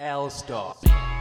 L stop.